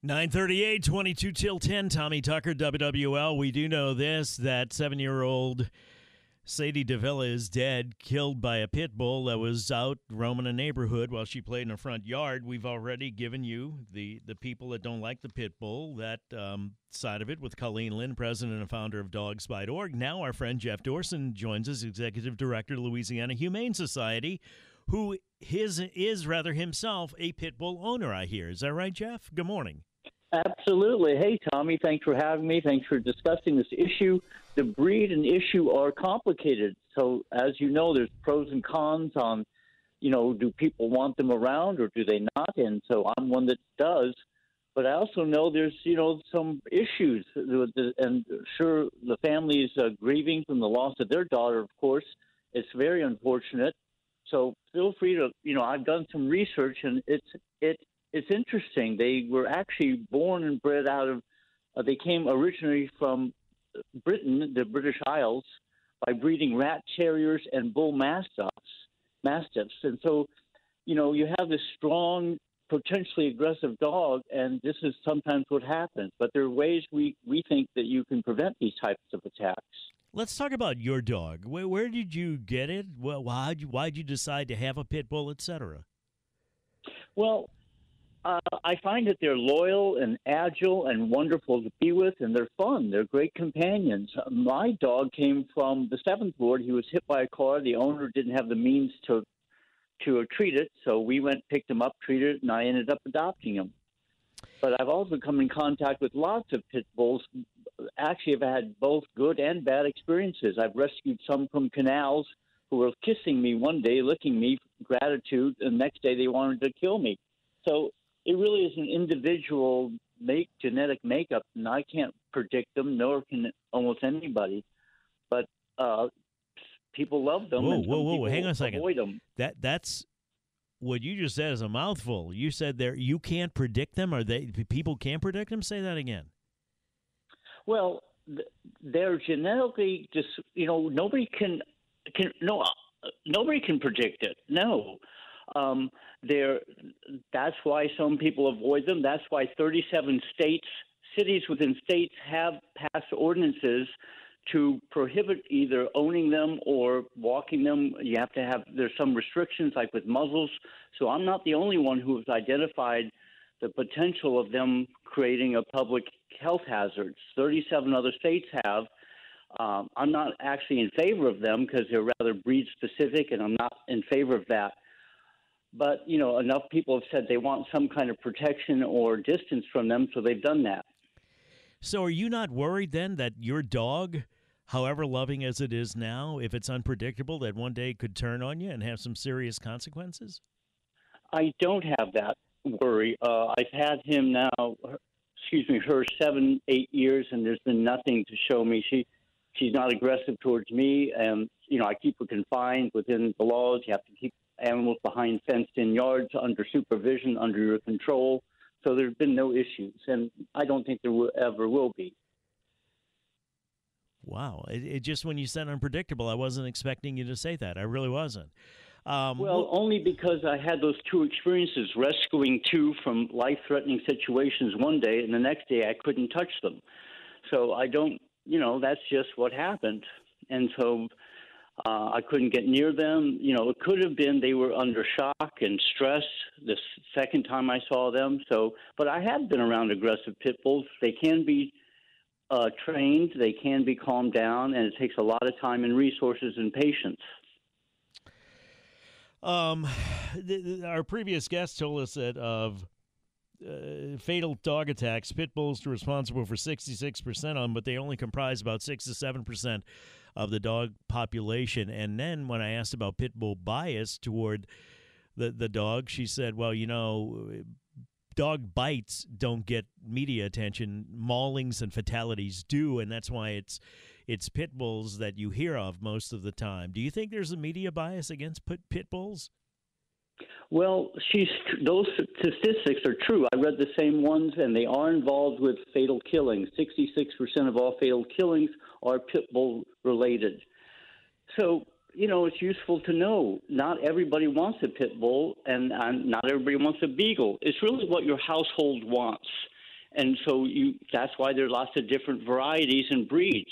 938, 22 till 10. Tommy Tucker, WWL. We do know this that seven year old Sadie Davila is dead, killed by a pit bull that was out roaming a neighborhood while she played in a front yard. We've already given you the, the people that don't like the pit bull, that um, side of it, with Colleen Lynn, president and founder of DogsBite.org. Now, our friend Jeff Dorson joins us, executive director, Louisiana Humane Society, who his is rather himself a pit bull owner, I hear. Is that right, Jeff? Good morning. Absolutely. Hey, Tommy, thanks for having me. Thanks for discussing this issue. The breed and issue are complicated. So, as you know, there's pros and cons on, you know, do people want them around or do they not? And so I'm one that does. But I also know there's, you know, some issues. And sure, the family is uh, grieving from the loss of their daughter, of course. It's very unfortunate. So feel free to, you know, I've done some research and it's, it it's interesting. They were actually born and bred out of. Uh, they came originally from Britain, the British Isles, by breeding rat terriers and bull mastiffs. Mastiffs, and so, you know, you have this strong, potentially aggressive dog, and this is sometimes what happens. But there are ways we we think that you can prevent these types of attacks. Let's talk about your dog. Where, where did you get it? Well, why did you, why'd you decide to have a pit bull, etc.? Well, uh, I find that they're loyal and agile and wonderful to be with, and they're fun. They're great companions. My dog came from the seventh ward. He was hit by a car. The owner didn't have the means to to treat it, so we went, picked him up, treated it, and I ended up adopting him. But I've also come in contact with lots of pit bulls. Actually, I've had both good and bad experiences. I've rescued some from canals who were kissing me one day, licking me, gratitude, and the next day they wanted to kill me. So it really is an individual make genetic makeup, and I can't predict them, nor can almost anybody. But uh, people love them. Whoa, whoa, whoa! Hang on a second. Them. That that's what you just said is a mouthful. You said there you can't predict them, or they people can't predict them. Say that again. Well, they're genetically just you know nobody can can no uh, nobody can predict it. No. Um, there, that's why some people avoid them. That's why 37 states, cities within states, have passed ordinances to prohibit either owning them or walking them. You have to have there's some restrictions, like with muzzles. So I'm not the only one who has identified the potential of them creating a public health hazard. 37 other states have. Um, I'm not actually in favor of them because they're rather breed specific, and I'm not in favor of that but you know enough people have said they want some kind of protection or distance from them so they've done that so are you not worried then that your dog however loving as it is now if it's unpredictable that one day could turn on you and have some serious consequences i don't have that worry uh, i've had him now excuse me her seven eight years and there's been nothing to show me she she's not aggressive towards me and you know i keep her confined within the laws you have to keep animals behind fenced in yards under supervision, under your control. So there's been no issues, and I don't think there will, ever will be. Wow. It, it, just when you said unpredictable, I wasn't expecting you to say that. I really wasn't. Um, well, only because I had those two experiences rescuing two from life threatening situations one day, and the next day I couldn't touch them. So I don't, you know, that's just what happened. And so Uh, I couldn't get near them. You know, it could have been they were under shock and stress the second time I saw them. So, but I have been around aggressive pit bulls. They can be uh, trained, they can be calmed down, and it takes a lot of time and resources and patience. Um, th- th- our previous guest told us that of uh, fatal dog attacks, pit bulls are responsible for 66% of them, but they only comprise about 6 to 7% of the dog population. And then when I asked about pit bull bias toward the, the dog, she said, well, you know, dog bites don't get media attention, maulings and fatalities do, and that's why it's it's pit bulls that you hear of most of the time. Do you think there's a media bias against pit, pit bulls? Well, she's those statistics are true. I read the same ones, and they are involved with fatal killings. Sixty-six percent of all fatal killings are pit bull related. So you know, it's useful to know not everybody wants a pit bull and, not everybody wants a beagle. It's really what your household wants. And so you that's why there are lots of different varieties and breeds.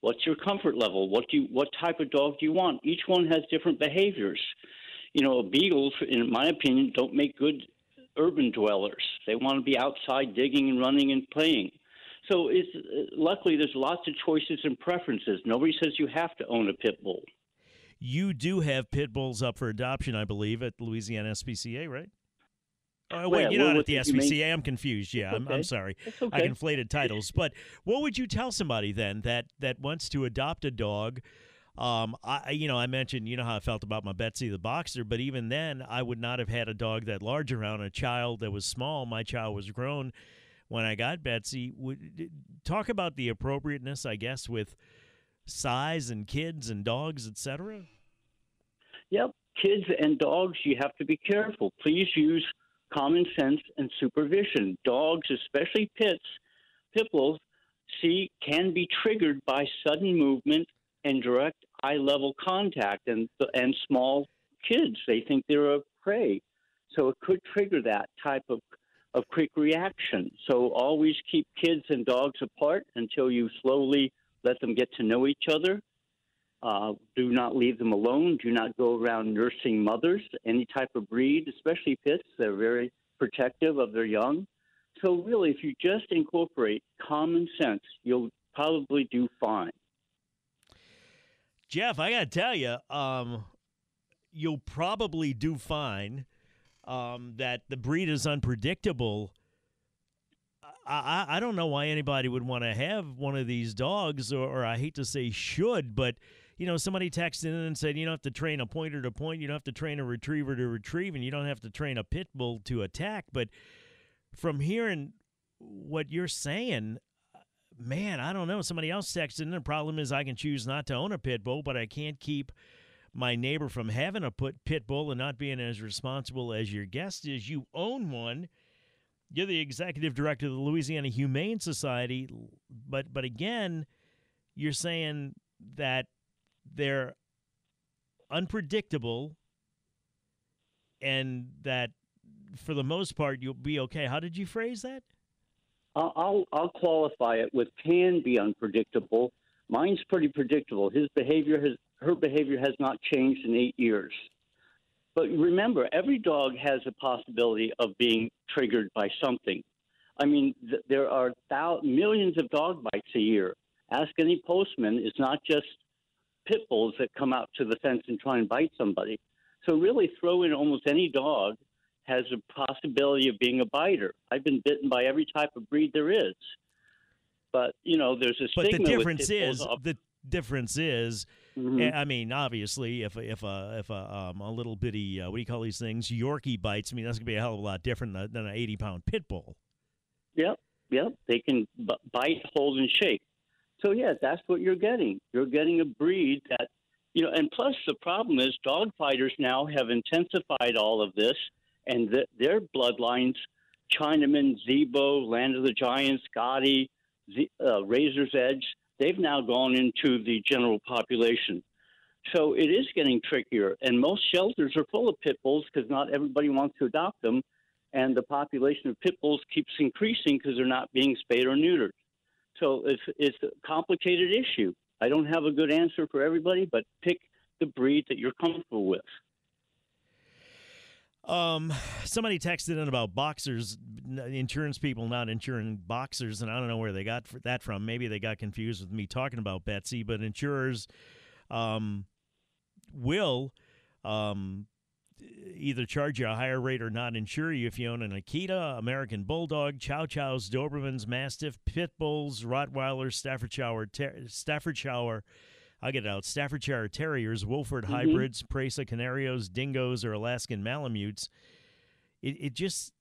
What's your comfort level? What do you what type of dog do you want? Each one has different behaviors. You know, beagles in my opinion don't make good urban dwellers. They want to be outside digging and running and playing. So it's luckily there's lots of choices and preferences. Nobody says you have to own a pit bull you do have pit bulls up for adoption, I believe, at Louisiana SPCA, right? Oh, wait, you're not at the SPCA. I'm confused. Yeah, okay. I'm, I'm sorry. Okay. I conflated titles. But what would you tell somebody then that that wants to adopt a dog? Um, I, you know, I mentioned, you know, how I felt about my Betsy the boxer, but even then, I would not have had a dog that large around a child that was small. My child was grown when I got Betsy. Would talk about the appropriateness, I guess, with size and kids and dogs, etc.? Yep, kids and dogs, you have to be careful. Please use common sense and supervision. Dogs, especially pits, pit bulls, see can be triggered by sudden movement and direct eye level contact and and small kids they think they're a prey so it could trigger that type of of quick reaction so always keep kids and dogs apart until you slowly let them get to know each other. Uh, do not leave them alone. Do not go around nursing mothers, any type of breed, especially pits. They're very protective of their young. So, really, if you just incorporate common sense, you'll probably do fine. Jeff, I got to tell you, um, you'll probably do fine. Um, that the breed is unpredictable I, I don't know why anybody would want to have one of these dogs, or, or, I hate to say should, but you know, somebody texted in and said you don't have to train a pointer to point, you don't have to train a retriever to retrieve, and you don't have to train a pit bull to attack. But from hearing what you're saying, man, I don't know. Somebody else texted in. The problem is I can choose not to own a pit bull, but I can't keep my neighbor from having a pit bull and not being as responsible as your guest is. You own one you're the executive director of the Louisiana Humane Society, but but again, you're saying that they're unpredictable and that for the most part you'll be okay. How did you phrase that? I'll I'll qualify it with can be unpredictable. Mine's pretty predictable. His behavior has her behavior has not changed in eight years. But remember, every dog has a possibility of being triggered by something. I mean, th- there are thousands, millions of dog bites a year. Ask any postman. It's not just pit bulls that come out to the fence and try and bite somebody. So really, throw in almost any dog has a possibility of being a biter. I've been bitten by every type of breed there is. But you know, there's a but the difference is the difference is Mm-hmm. I mean, obviously, if if a if a um, a little bitty uh, what do you call these things Yorkie bites, I mean that's gonna be a hell of a lot different than, than an eighty pound pit bull. Yep, yep. They can b- bite, hold, and shake. So yeah, that's what you're getting. You're getting a breed that you know. And plus, the problem is dog fighters now have intensified all of this, and th- their bloodlines, Chinaman, Zebo, Land of the Giants, Scotty, Z- uh, Razor's Edge they've now gone into the general population. So it is getting trickier, and most shelters are full of pit bulls because not everybody wants to adopt them, and the population of pit bulls keeps increasing because they're not being spayed or neutered. So it's it's a complicated issue. I don't have a good answer for everybody, but pick the breed that you're comfortable with. Um, somebody texted in about boxers, insurance people not insuring boxers, and I don't know where they got that from. Maybe they got confused with me talking about Betsy, but insurers um, will um, either charge you a higher rate or not insure you if you own an Akita, American Bulldog, Chow Chows, Dobermans, Mastiff, Pit Bulls, Rottweilers, Staffordshire, ter- Staffordshire I'll get it out. Staffordshire Terriers, Wolford mm-hmm. Hybrids, Presa Canarios, Dingoes, or Alaskan Malamutes. It, it just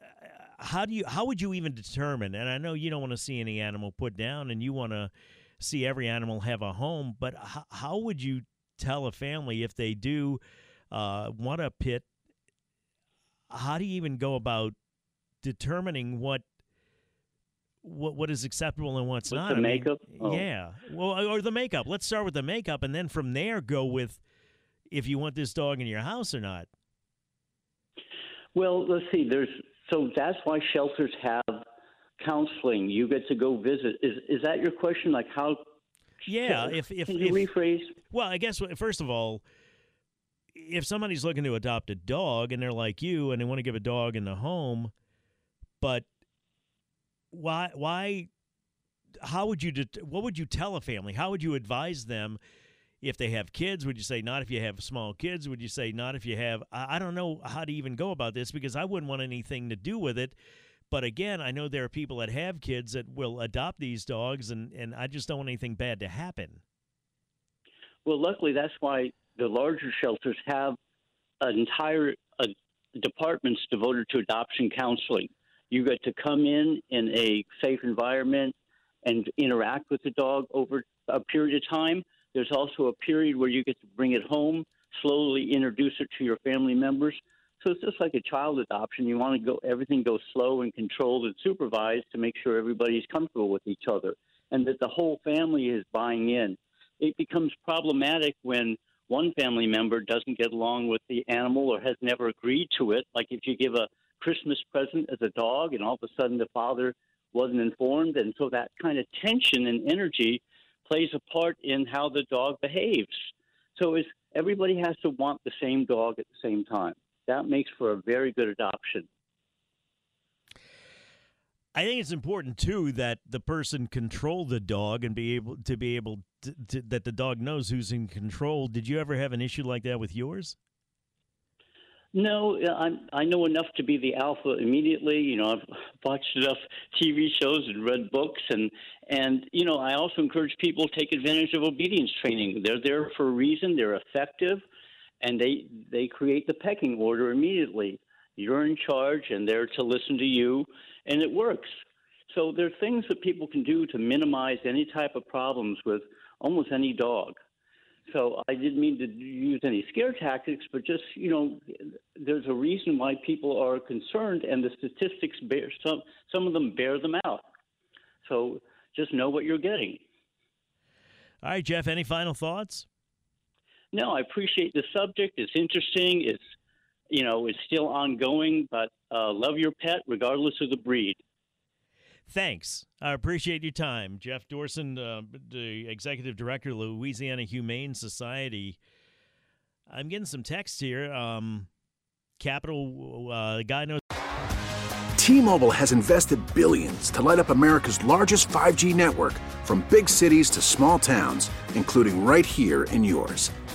uh, how do you how would you even determine? And I know you don't want to see any animal put down, and you want to see every animal have a home. But how, how would you tell a family if they do uh, want a pit? How do you even go about determining what what what is acceptable and what's, what's not. The I makeup, mean, oh. yeah. Well, or the makeup. Let's start with the makeup, and then from there go with if you want this dog in your house or not. Well, let's see. There's so that's why shelters have counseling. You get to go visit. Is is that your question? Like how? Yeah. If if can you if, rephrase? Well, I guess first of all. If somebody's looking to adopt a dog and they're like you and they want to give a dog in the home, but why why how would you what would you tell a family? How would you advise them if they have kids? Would you say not if you have small kids would you say not if you have I, don't know how to even go about this because i wouldn't want anything to do with it. But again i know there are people that have kids that will adopt these dogs and and i just don't want anything bad to happen. Well luckily that's why the larger shelters have entire uh, departments devoted to adoption counseling you get to come in in a safe environment and interact with the dog over a period of time. There's also a period where you get to bring it home, slowly introduce it to your family members. So it's just like a child adoption. You want to go everything goes slow and controlled and supervised to make sure everybody's comfortable with each other and that the whole family is buying in. It becomes problematic when one family member doesn't get along with the animal or has never agreed to it. Like if you give a Christmas present as a dog, and all of a sudden the father wasn't informed. And so that kind of tension and energy plays a part in how the dog behaves. So is everybody has to want the same dog at the same time. That makes for a very good adoption. I think it's important too that the person control the dog and be able to be able to, to, that the dog knows who's in control. Did you ever have an issue like that with yours? No, I'm, I know enough to be the alpha immediately. You know, I've watched enough TV shows and read books, and and you know, I also encourage people to take advantage of obedience training. They're there for a reason. They're effective, and they they create the pecking order immediately. You're in charge, and they're to listen to you, and it works. So there are things that people can do to minimize any type of problems with almost any dog. So I didn't mean to use any scare tactics, but just you know, there's a reason why people are concerned, and the statistics bear some some of them bear them out. So just know what you're getting. All right, Jeff. Any final thoughts? No, I appreciate the subject. It's interesting. It's you know, it's still ongoing, but uh, love your pet regardless of the breed. Thanks. I appreciate your time. Jeff Dorson, uh, the executive director, of Louisiana Humane Society. I'm getting some text here. Um, Capital, uh, guy knows. T-Mobile has invested billions to light up America's largest 5G network from big cities to small towns, including right here in yours.